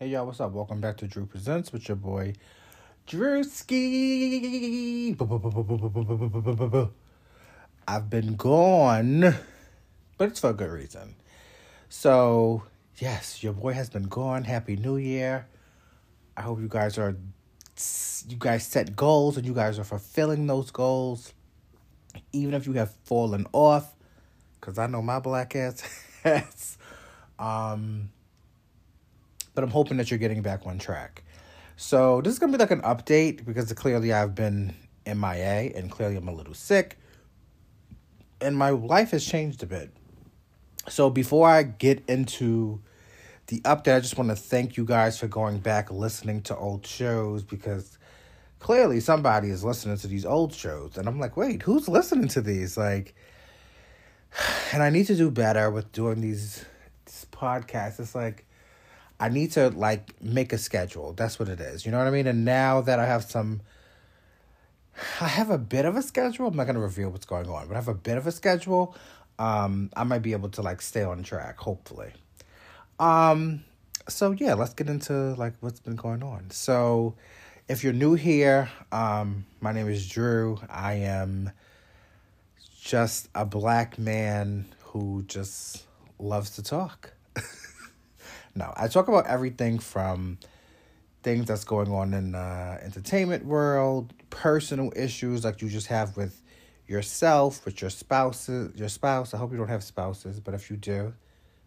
Hey y'all, what's up? Welcome back to Drew Presents with your boy Drewski. I've been gone, but it's for a good reason. So, yes, your boy has been gone. Happy New Year. I hope you guys are you guys set goals and you guys are fulfilling those goals. Even if you have fallen off, because I know my black ass has. Um, but I'm hoping that you're getting back on track. So this is gonna be like an update because clearly I've been MIA and clearly I'm a little sick, and my life has changed a bit. So before I get into the update, I just want to thank you guys for going back listening to old shows because clearly somebody is listening to these old shows, and I'm like, wait, who's listening to these? Like, and I need to do better with doing these, these podcasts. It's like I need to like make a schedule. That's what it is. You know what I mean? And now that I have some I have a bit of a schedule. I'm not gonna reveal what's going on, but I have a bit of a schedule. Um, I might be able to like stay on track, hopefully. Um, so yeah, let's get into like what's been going on. So if you're new here, um, my name is Drew. I am just a black man who just loves to talk. no, I talk about everything from things that's going on in the entertainment world, personal issues like you just have with yourself, with your spouses, your spouse. I hope you don't have spouses, but if you do,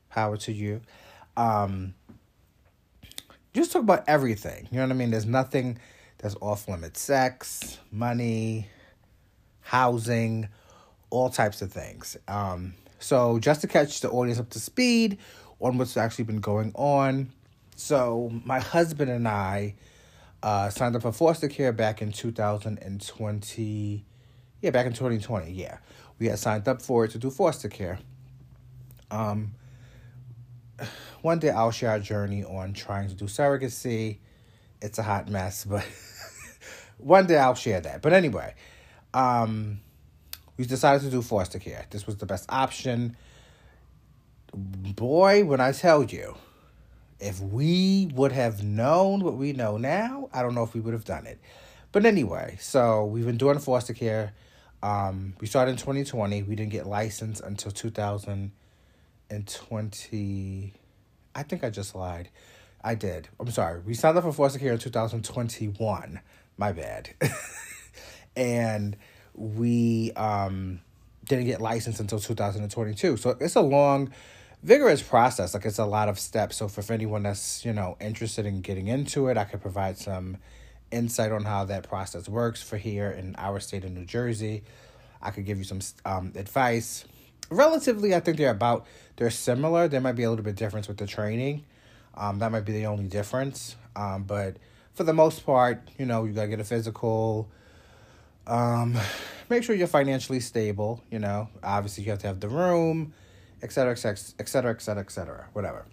power to you. Um, just talk about everything. You know what I mean? There's nothing that's off limits. Sex, money, housing, all types of things. Um, so just to catch the audience up to speed on what's actually been going on. So my husband and I uh, signed up for foster care back in 2020. Yeah, back in 2020. Yeah, we had signed up for it to do foster care. Um, one day I'll share our journey on trying to do surrogacy. It's a hot mess, but one day I'll share that. But anyway, um, we decided to do foster care. This was the best option. Boy, when I tell you, if we would have known what we know now, I don't know if we would have done it. But anyway, so we've been doing foster care. Um, we started in 2020. We didn't get licensed until 2020. I think I just lied. I did. I'm sorry. We signed up for foster care in 2021. My bad. and we um, didn't get licensed until 2022. So it's a long, vigorous process. Like it's a lot of steps. So for anyone that's you know interested in getting into it, I could provide some insight on how that process works for here in our state of New Jersey. I could give you some um, advice. Relatively, I think they're about they're similar. There might be a little bit of difference with the training. Um, that might be the only difference. Um, but for the most part, you know, you gotta get a physical um, make sure you're financially stable. You know, obviously you have to have the room, et cetera, et cetera, et cetera, et cetera, whatever.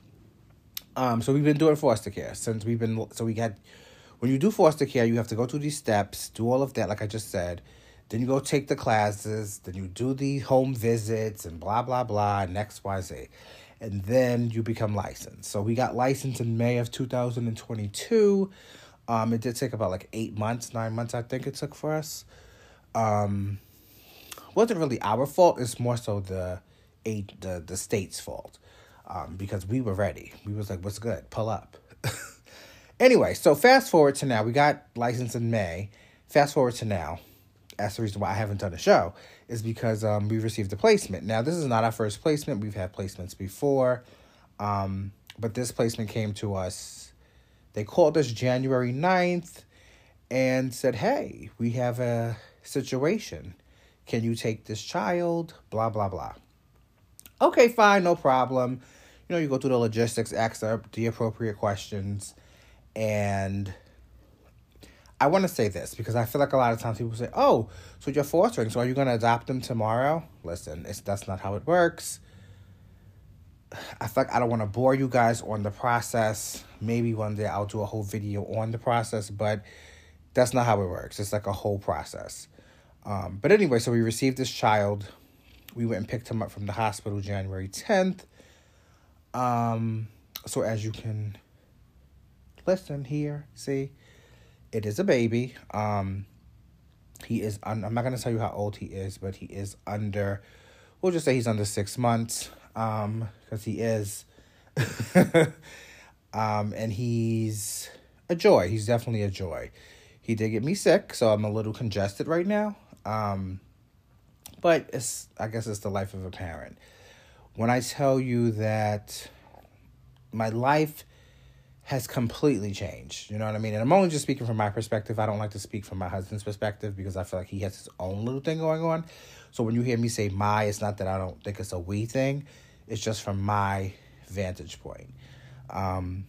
Um, so we've been doing foster care since we've been. So we had, when you do foster care, you have to go through these steps, do all of that, like I just said. Then you go take the classes. Then you do the home visits and blah blah blah and X Y Z, and then you become licensed. So we got licensed in May of two thousand and twenty two. Um, it did take about like eight months, nine months, I think it took for us. Um, wasn't really our fault. It's more so the the the state's fault, um, because we were ready. We was like, "What's good? Pull up." anyway, so fast forward to now. We got licensed in May. Fast forward to now. That's the reason why I haven't done a show is because um, we received a placement. Now this is not our first placement. We've had placements before, um, but this placement came to us they called us January 9th and said, hey, we have a situation. Can you take this child? Blah, blah, blah. Okay, fine, no problem. You know, you go through the logistics, ask the appropriate questions. And I want to say this because I feel like a lot of times people say, oh, so you're fostering, so are you going to adopt them tomorrow? Listen, it's, that's not how it works. I feel like I don't want to bore you guys on the process. Maybe one day I'll do a whole video on the process, but that's not how it works. It's like a whole process. Um, but anyway, so we received this child. We went and picked him up from the hospital January 10th. Um, so as you can listen here, see, it is a baby. Um, he is. Un- I'm not gonna tell you how old he is, but he is under. We'll just say he's under six months. Um, because he is. um, and he's a joy. He's definitely a joy. He did get me sick, so I'm a little congested right now. Um, but it's I guess it's the life of a parent. When I tell you that my life has completely changed, you know what I mean? And I'm only just speaking from my perspective. I don't like to speak from my husband's perspective because I feel like he has his own little thing going on. So when you hear me say my, it's not that I don't think it's a we thing. It's just from my vantage point. Um,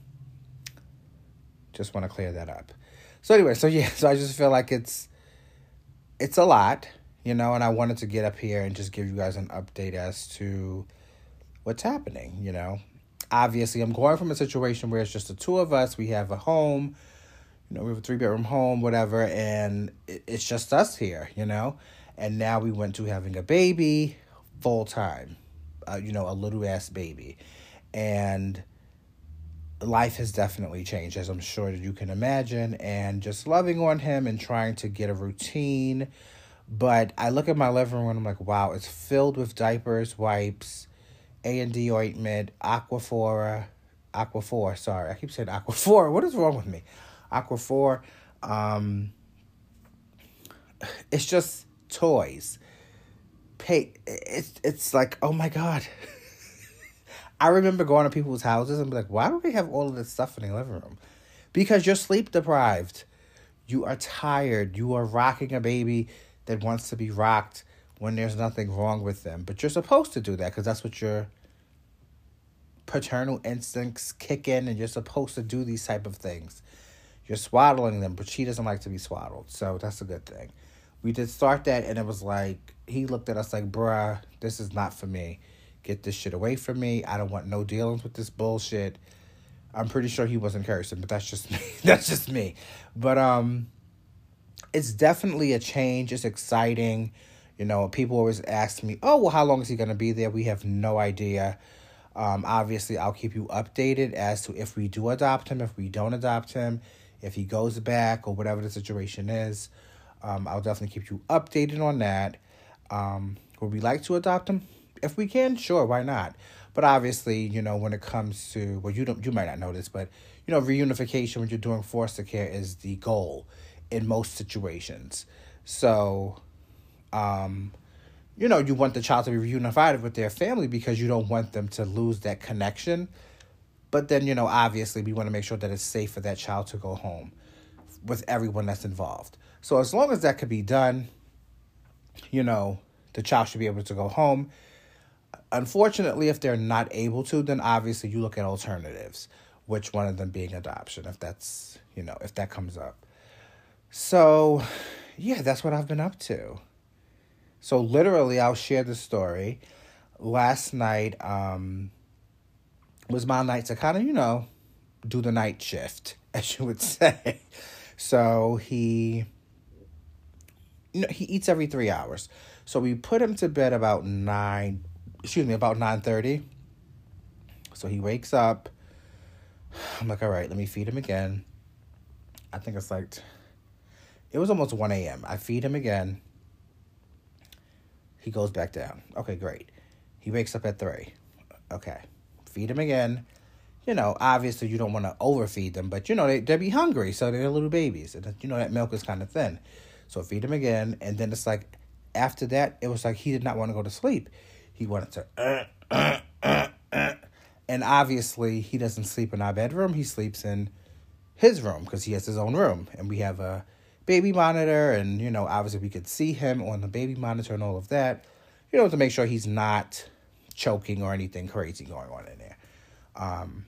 just want to clear that up. So anyway, so yeah, so I just feel like it's it's a lot you know, and I wanted to get up here and just give you guys an update as to what's happening, you know. Obviously, I'm going from a situation where it's just the two of us, we have a home, you know, we have a three bedroom home, whatever, and it's just us here, you know. And now we went to having a baby full time, uh, you know, a little ass baby. And life has definitely changed, as I'm sure that you can imagine, and just loving on him and trying to get a routine but I look at my living room and I'm like, wow, it's filled with diapers, wipes, A and D ointment, Aquaphor, Aquaphor. Sorry, I keep saying Aquaphor. What is wrong with me? Aquaphor. Um, it's just toys. Pay. It's it's like oh my god. I remember going to people's houses and be like, why do they have all of this stuff in their living room? Because you're sleep deprived. You are tired. You are rocking a baby that wants to be rocked when there's nothing wrong with them. But you're supposed to do that because that's what your paternal instincts kick in and you're supposed to do these type of things. You're swaddling them, but she doesn't like to be swaddled. So that's a good thing. We did start that and it was like he looked at us like, bruh, this is not for me. Get this shit away from me. I don't want no dealings with this bullshit. I'm pretty sure he wasn't cursing, but that's just me. that's just me. But um it's definitely a change. It's exciting. You know, people always ask me, oh, well, how long is he going to be there? We have no idea. Um, obviously, I'll keep you updated as to if we do adopt him, if we don't adopt him, if he goes back, or whatever the situation is. Um, I'll definitely keep you updated on that. Um, would we like to adopt him? If we can, sure, why not? But obviously, you know, when it comes to well, you don't, you might not know this, but you know, reunification when you're doing foster care is the goal in most situations. So, um, you know, you want the child to be reunified with their family because you don't want them to lose that connection. But then, you know, obviously, we want to make sure that it's safe for that child to go home with everyone that's involved. So, as long as that could be done, you know, the child should be able to go home. Unfortunately, if they're not able to, then obviously you look at alternatives, which one of them being adoption, if that's, you know, if that comes up. So, yeah, that's what I've been up to. So, literally, I'll share the story. Last night um, was my night to kind of, you know, do the night shift, as you would say. So, he. You know, he eats every three hours. So we put him to bed about nine, excuse me, about nine thirty. So he wakes up. I'm like, all right, let me feed him again. I think it's like it was almost 1 a.m. I feed him again. He goes back down. Okay, great. He wakes up at 3. Okay. Feed him again. You know, obviously you don't want to overfeed them, but you know, they, they be hungry, so they're little babies. And you know, that milk is kind of thin. So feed him again. And then it's like, after that, it was like he did not want to go to sleep. He wanted to, and obviously he doesn't sleep in our bedroom. He sleeps in his room because he has his own room. And we have a, baby monitor and you know obviously we could see him on the baby monitor and all of that you know to make sure he's not choking or anything crazy going on in there. Um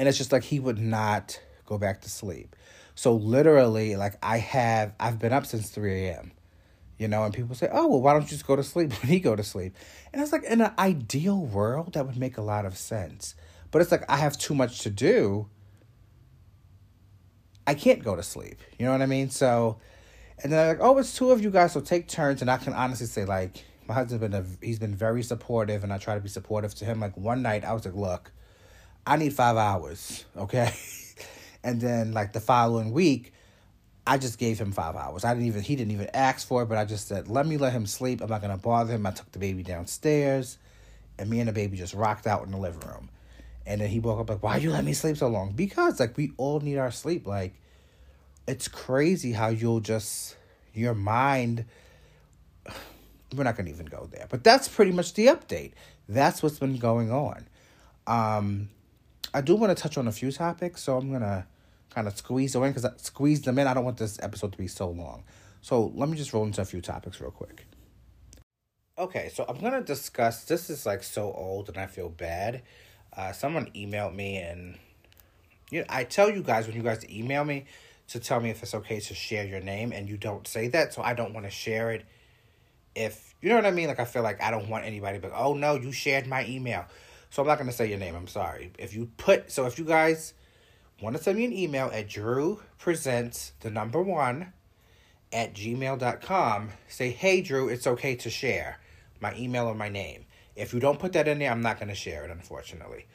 and it's just like he would not go back to sleep. So literally like i have i've been up since 3 a.m you know and people say oh well why don't you just go to sleep when he go to sleep? And it's like in an ideal world that would make a lot of sense. But it's like i have too much to do I can't go to sleep. You know what I mean? So, and they're like, oh, it's two of you guys, so take turns. And I can honestly say, like, my husband's been a, he's been very supportive, and I try to be supportive to him. Like one night, I was like, look, I need five hours, okay? And then like the following week, I just gave him five hours. I didn't even he didn't even ask for it, but I just said, let me let him sleep. I'm not gonna bother him. I took the baby downstairs, and me and the baby just rocked out in the living room. And then he woke up like, why you let me sleep so long? Because like we all need our sleep. Like it's crazy how you'll just your mind we're not gonna even go there. But that's pretty much the update. That's what's been going on. Um I do want to touch on a few topics, so I'm gonna kind of squeeze them in because I squeeze them in. I don't want this episode to be so long. So let me just roll into a few topics real quick. Okay, so I'm gonna discuss. This is like so old, and I feel bad. Uh, someone emailed me, and you know, I tell you guys when you guys email me to tell me if it's okay to share your name, and you don't say that, so I don't want to share it. If you know what I mean, like I feel like I don't want anybody, but oh no, you shared my email, so I'm not gonna say your name. I'm sorry. If you put so if you guys want to send me an email at Drew Presents the number one at gmail.com, say, hey, Drew, it's okay to share my email or my name. If you don't put that in there, I'm not going to share it, unfortunately.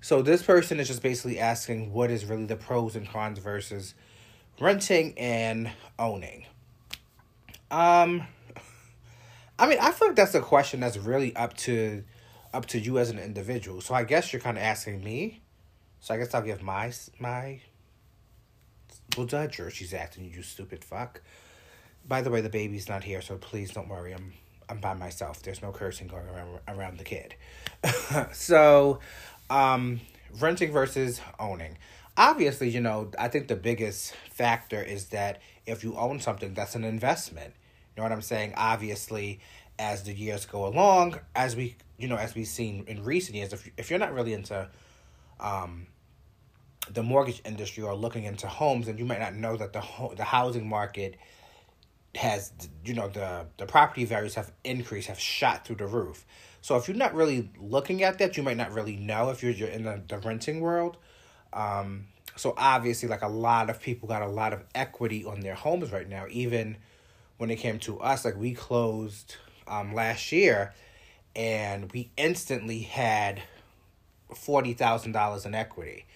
So this person is just basically asking what is really the pros and cons versus renting and owning. Um, I mean, I feel like that's a question that's really up to up to you as an individual. So I guess you're kind of asking me. So I guess I'll give my my well her. She's acting you stupid fuck. By the way, the baby's not here, so please don't worry. I'm I'm by myself. There's no cursing going around around the kid. so, um, renting versus owning. Obviously, you know, I think the biggest factor is that if you own something, that's an investment. You know what I'm saying? Obviously, as the years go along, as we you know, as we've seen in recent years, if if you're not really into um the mortgage industry or looking into homes, and you might not know that the ho- the housing market has you know the the property values have increased, have shot through the roof. So if you're not really looking at that, you might not really know if you're, you're in the, the renting world. Um, so obviously, like a lot of people got a lot of equity on their homes right now. Even when it came to us, like we closed um, last year, and we instantly had forty thousand dollars in equity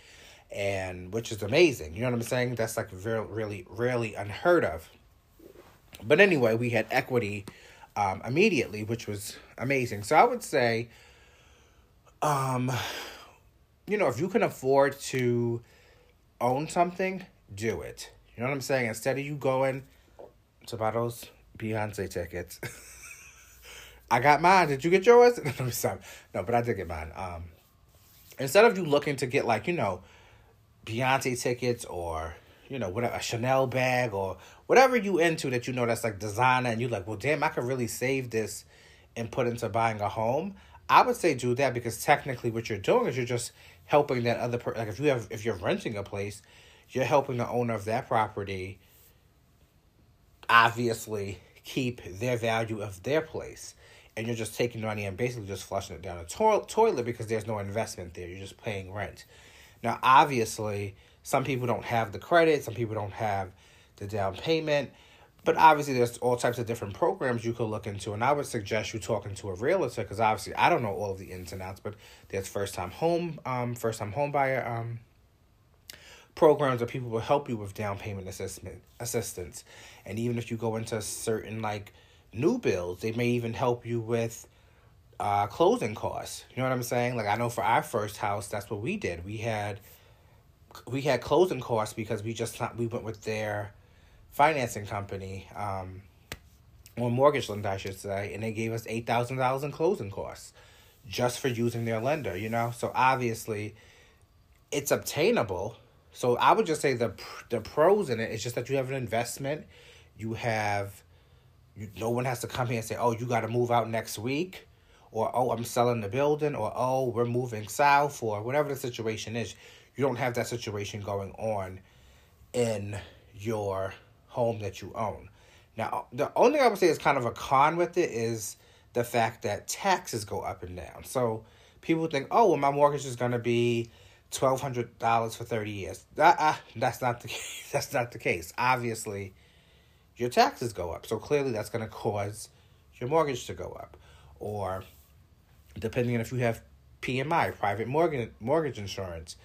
and which is amazing. You know what I'm saying? That's like very, really, really unheard of. But anyway, we had equity um, immediately, which was amazing. So I would say, um, you know, if you can afford to own something, do it. You know what I'm saying? Instead of you going to those Beyonce tickets. I got mine. Did you get yours? no, but I did get mine. Um, instead of you looking to get like you know Beyonce tickets or you know whatever a Chanel bag or whatever you into that you know that's like designer and you're like, well, damn, I could really save this and put into buying a home. I would say do that because technically what you're doing is you're just helping that other person. Like if you have if you're renting a place, you're helping the owner of that property. Obviously, keep their value of their place and you're just taking money and basically just flushing it down a to- toilet because there's no investment there. You're just paying rent. Now, obviously, some people don't have the credit, some people don't have the down payment, but obviously, there's all types of different programs you could look into. And I would suggest you talking to a realtor because obviously, I don't know all of the ins and outs, but there's first time home, um, first time home buyer, um, programs where people will help you with down payment assessment assistance and even if you go into certain like new builds they may even help you with uh, closing costs. You know what I'm saying? Like I know for our first house, that's what we did. We had we had closing costs because we just not, we went with their financing company, um, or mortgage lender, I should say, and they gave us eight thousand dollars in closing costs just for using their lender. You know, so obviously it's obtainable. So I would just say the the pros in it is just that you have an investment, you have. You, no one has to come here and say, "Oh, you got to move out next week." or oh, I'm selling the building, or oh, we're moving south, or whatever the situation is. You don't have that situation going on in your home that you own. Now, the only thing I would say is kind of a con with it is the fact that taxes go up and down. So people think, oh, well, my mortgage is going to be twelve hundred dollars for thirty years. That uh, that's not the case. That's not the case. Obviously, your taxes go up, so clearly that's going to cause your mortgage to go up, or depending on if you have PMI, private mortgage mortgage insurance,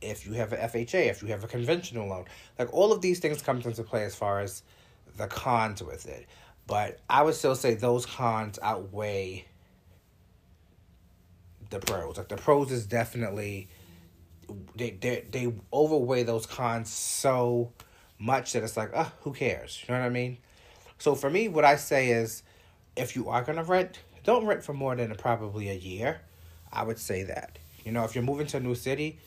if you have an FHA, if you have a conventional loan. Like all of these things come into play as far as the cons with it. But I would still say those cons outweigh the pros. Like the pros is definitely they they they overweigh those cons so much that it's like, oh, who cares? You know what I mean? So for me, what I say is, if you are gonna rent, don't rent for more than probably a year. I would say that. You know, if you're moving to a new city,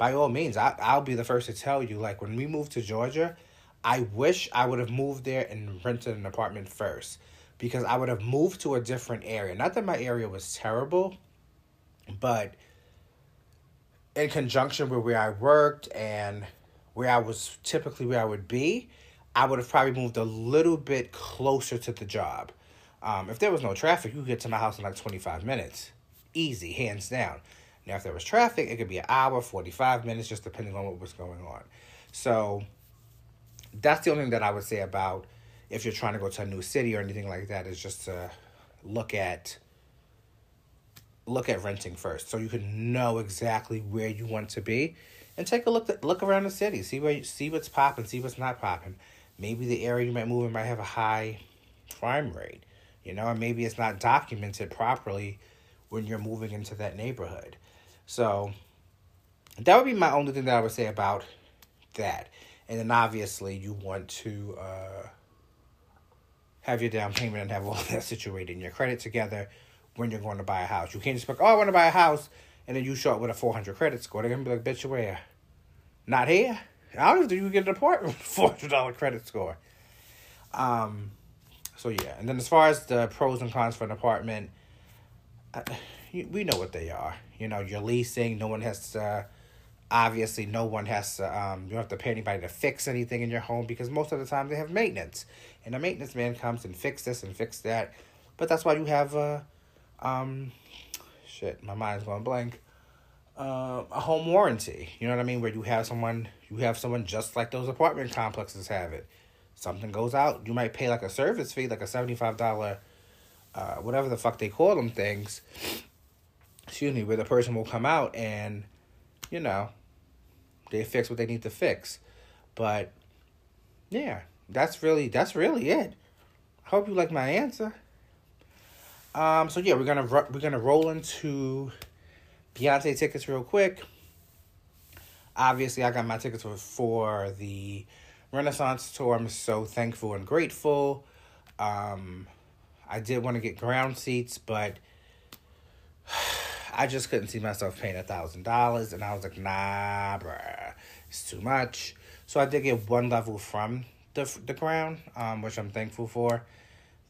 by all means, I I'll be the first to tell you. Like when we moved to Georgia, I wish I would have moved there and rented an apartment first because I would have moved to a different area. Not that my area was terrible, but in conjunction with where I worked and where I was typically where I would be, I would have probably moved a little bit closer to the job. Um, if there was no traffic, you could get to my house in like 25 minutes. Easy, hands down. Now, if there was traffic, it could be an hour, 45 minutes, just depending on what was going on. So, that's the only thing that I would say about if you're trying to go to a new city or anything like that, is just to look at look at renting first so you can know exactly where you want to be and take a look at, look around the city see where you, see what's popping see what's not popping maybe the area you might move in might have a high crime rate you know and maybe it's not documented properly when you're moving into that neighborhood so that would be my only thing that i would say about that and then obviously you want to uh, have your down payment and have all that situated and your credit together when you're going to buy a house. You can't just be like, oh, I want to buy a house, and then you show up with a 400 credit score. They're going to be like, bitch, where? Not here. How do you get an apartment with $400 credit score? Um, so, yeah. And then as far as the pros and cons for an apartment, uh, we know what they are. You know, you're leasing. No one has to, obviously, no one has to, um, you don't have to pay anybody to fix anything in your home because most of the time they have maintenance. And a maintenance man comes and fix this and fix that. But that's why you have, uh, um, shit, my mind's going blank. Uh, a home warranty. You know what I mean? Where you have someone, you have someone just like those apartment complexes have it. Something goes out, you might pay like a service fee, like a seventy five dollar, uh, whatever the fuck they call them things. Excuse me, where the person will come out and, you know, they fix what they need to fix. But yeah, that's really that's really it. I hope you like my answer. Um, so yeah, we're gonna we're gonna roll into Beyonce tickets real quick. Obviously, I got my tickets for, for the Renaissance tour. I'm so thankful and grateful. Um, I did want to get ground seats, but I just couldn't see myself paying a thousand dollars, and I was like, nah, bruh, it's too much. So I did get one level from the the ground, um, which I'm thankful for.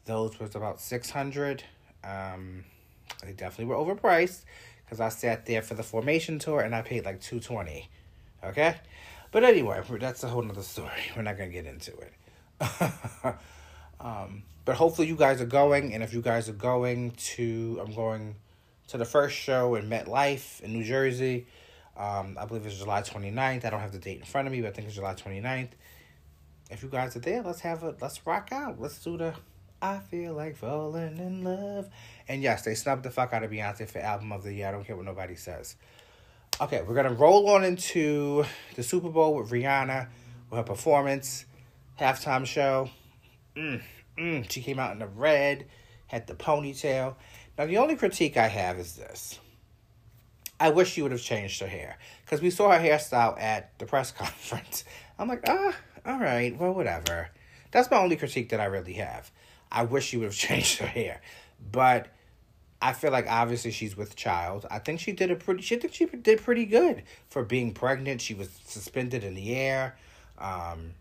Those was about six hundred. Um, they definitely were overpriced because I sat there for the formation tour and I paid like two twenty. Okay, but anyway, that's a whole nother story. We're not gonna get into it. um, but hopefully you guys are going, and if you guys are going to, I'm going to the first show in MetLife in New Jersey. Um, I believe it's July 29th. I don't have the date in front of me, but I think it's July 29th. If you guys are there, let's have a let's rock out. Let's do the I feel like falling in love. And yes, they snubbed the fuck out of Beyonce for album of the year. I don't care what nobody says. Okay, we're gonna roll on into the Super Bowl with Rihanna with her performance, halftime show. Mm, mm, she came out in the red, had the ponytail. Now the only critique I have is this. I wish she would have changed her hair because we saw her hairstyle at the press conference. I'm like, ah, all right, well, whatever. That's my only critique that I really have. I wish she would have changed her hair. But I feel like obviously she's with child. I think she did a pretty she think she did pretty good for being pregnant. She was suspended in the air. Um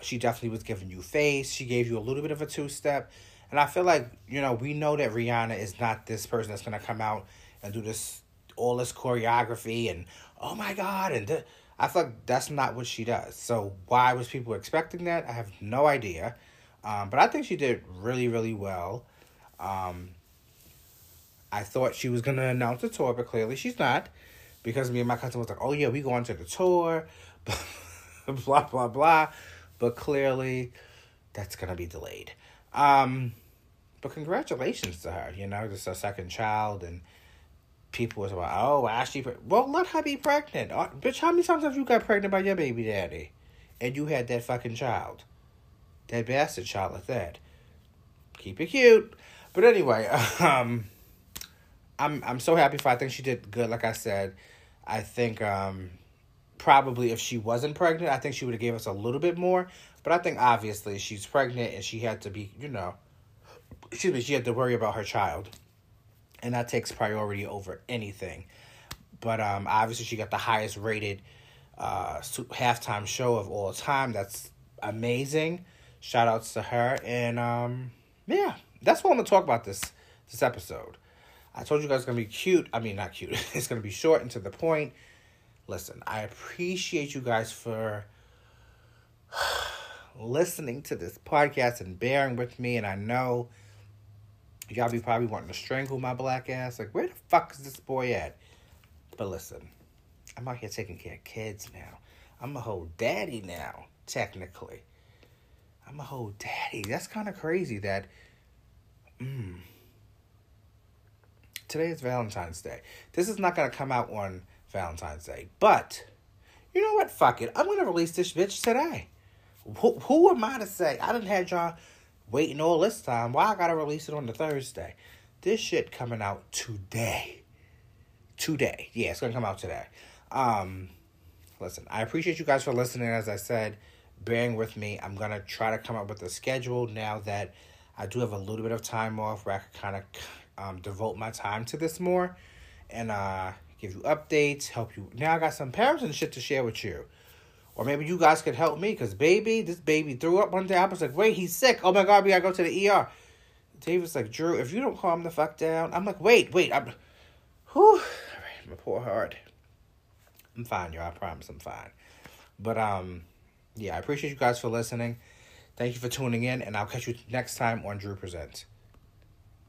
she definitely was giving you face. She gave you a little bit of a two step. And I feel like, you know, we know that Rihanna is not this person that's gonna come out and do this all this choreography and oh my god and th- I feel like that's not what she does. So why was people expecting that? I have no idea. Um, but I think she did really, really well. Um, I thought she was gonna announce the tour, but clearly she's not, because me and my cousin was like, "Oh yeah, we going to the tour," blah blah blah. But clearly, that's gonna be delayed. Um, but congratulations to her. You know, just a second child, and people was about, oh, Ashley, well, let her be pregnant. Uh, bitch, how many times have you got pregnant by your baby daddy? And you had that fucking child. That bastard child like that. Keep it cute. But anyway, um, I'm I'm so happy for her. I think she did good, like I said. I think um, probably if she wasn't pregnant, I think she would have gave us a little bit more. But I think obviously she's pregnant and she had to be, you know, excuse me, she had to worry about her child and that takes priority over anything. But um, obviously, she got the highest rated uh, halftime show of all time. That's amazing. Shout outs to her. And um, yeah, that's what I'm going to talk about this this episode. I told you guys it's going to be cute. I mean, not cute. it's going to be short and to the point. Listen, I appreciate you guys for listening to this podcast and bearing with me. And I know Y'all be probably wanting to strangle my black ass. Like, where the fuck is this boy at? But listen, I'm out here taking care of kids now. I'm a whole daddy now, technically. I'm a whole daddy. That's kind of crazy that. Mm, today is Valentine's Day. This is not going to come out on Valentine's Day. But, you know what? Fuck it. I'm going to release this bitch today. Who, who am I to say? I didn't have y'all waiting all this time. Why I gotta release it on the Thursday? This shit coming out today. Today. Yeah, it's gonna come out today. Um listen, I appreciate you guys for listening, as I said, bearing with me. I'm gonna try to come up with a schedule now that I do have a little bit of time off where I can kind of um, devote my time to this more and uh, give you updates, help you. Now I got some parents and shit to share with you. Or maybe you guys could help me because baby, this baby threw up one day. I was like, wait, he's sick. Oh my God, we gotta go to the ER. David's like, Drew, if you don't calm the fuck down, I'm like, wait, wait, I'm, whew, all right, my poor heart. I'm fine, y'all. I promise I'm fine. But um, yeah, I appreciate you guys for listening. Thank you for tuning in, and I'll catch you next time on Drew Presents.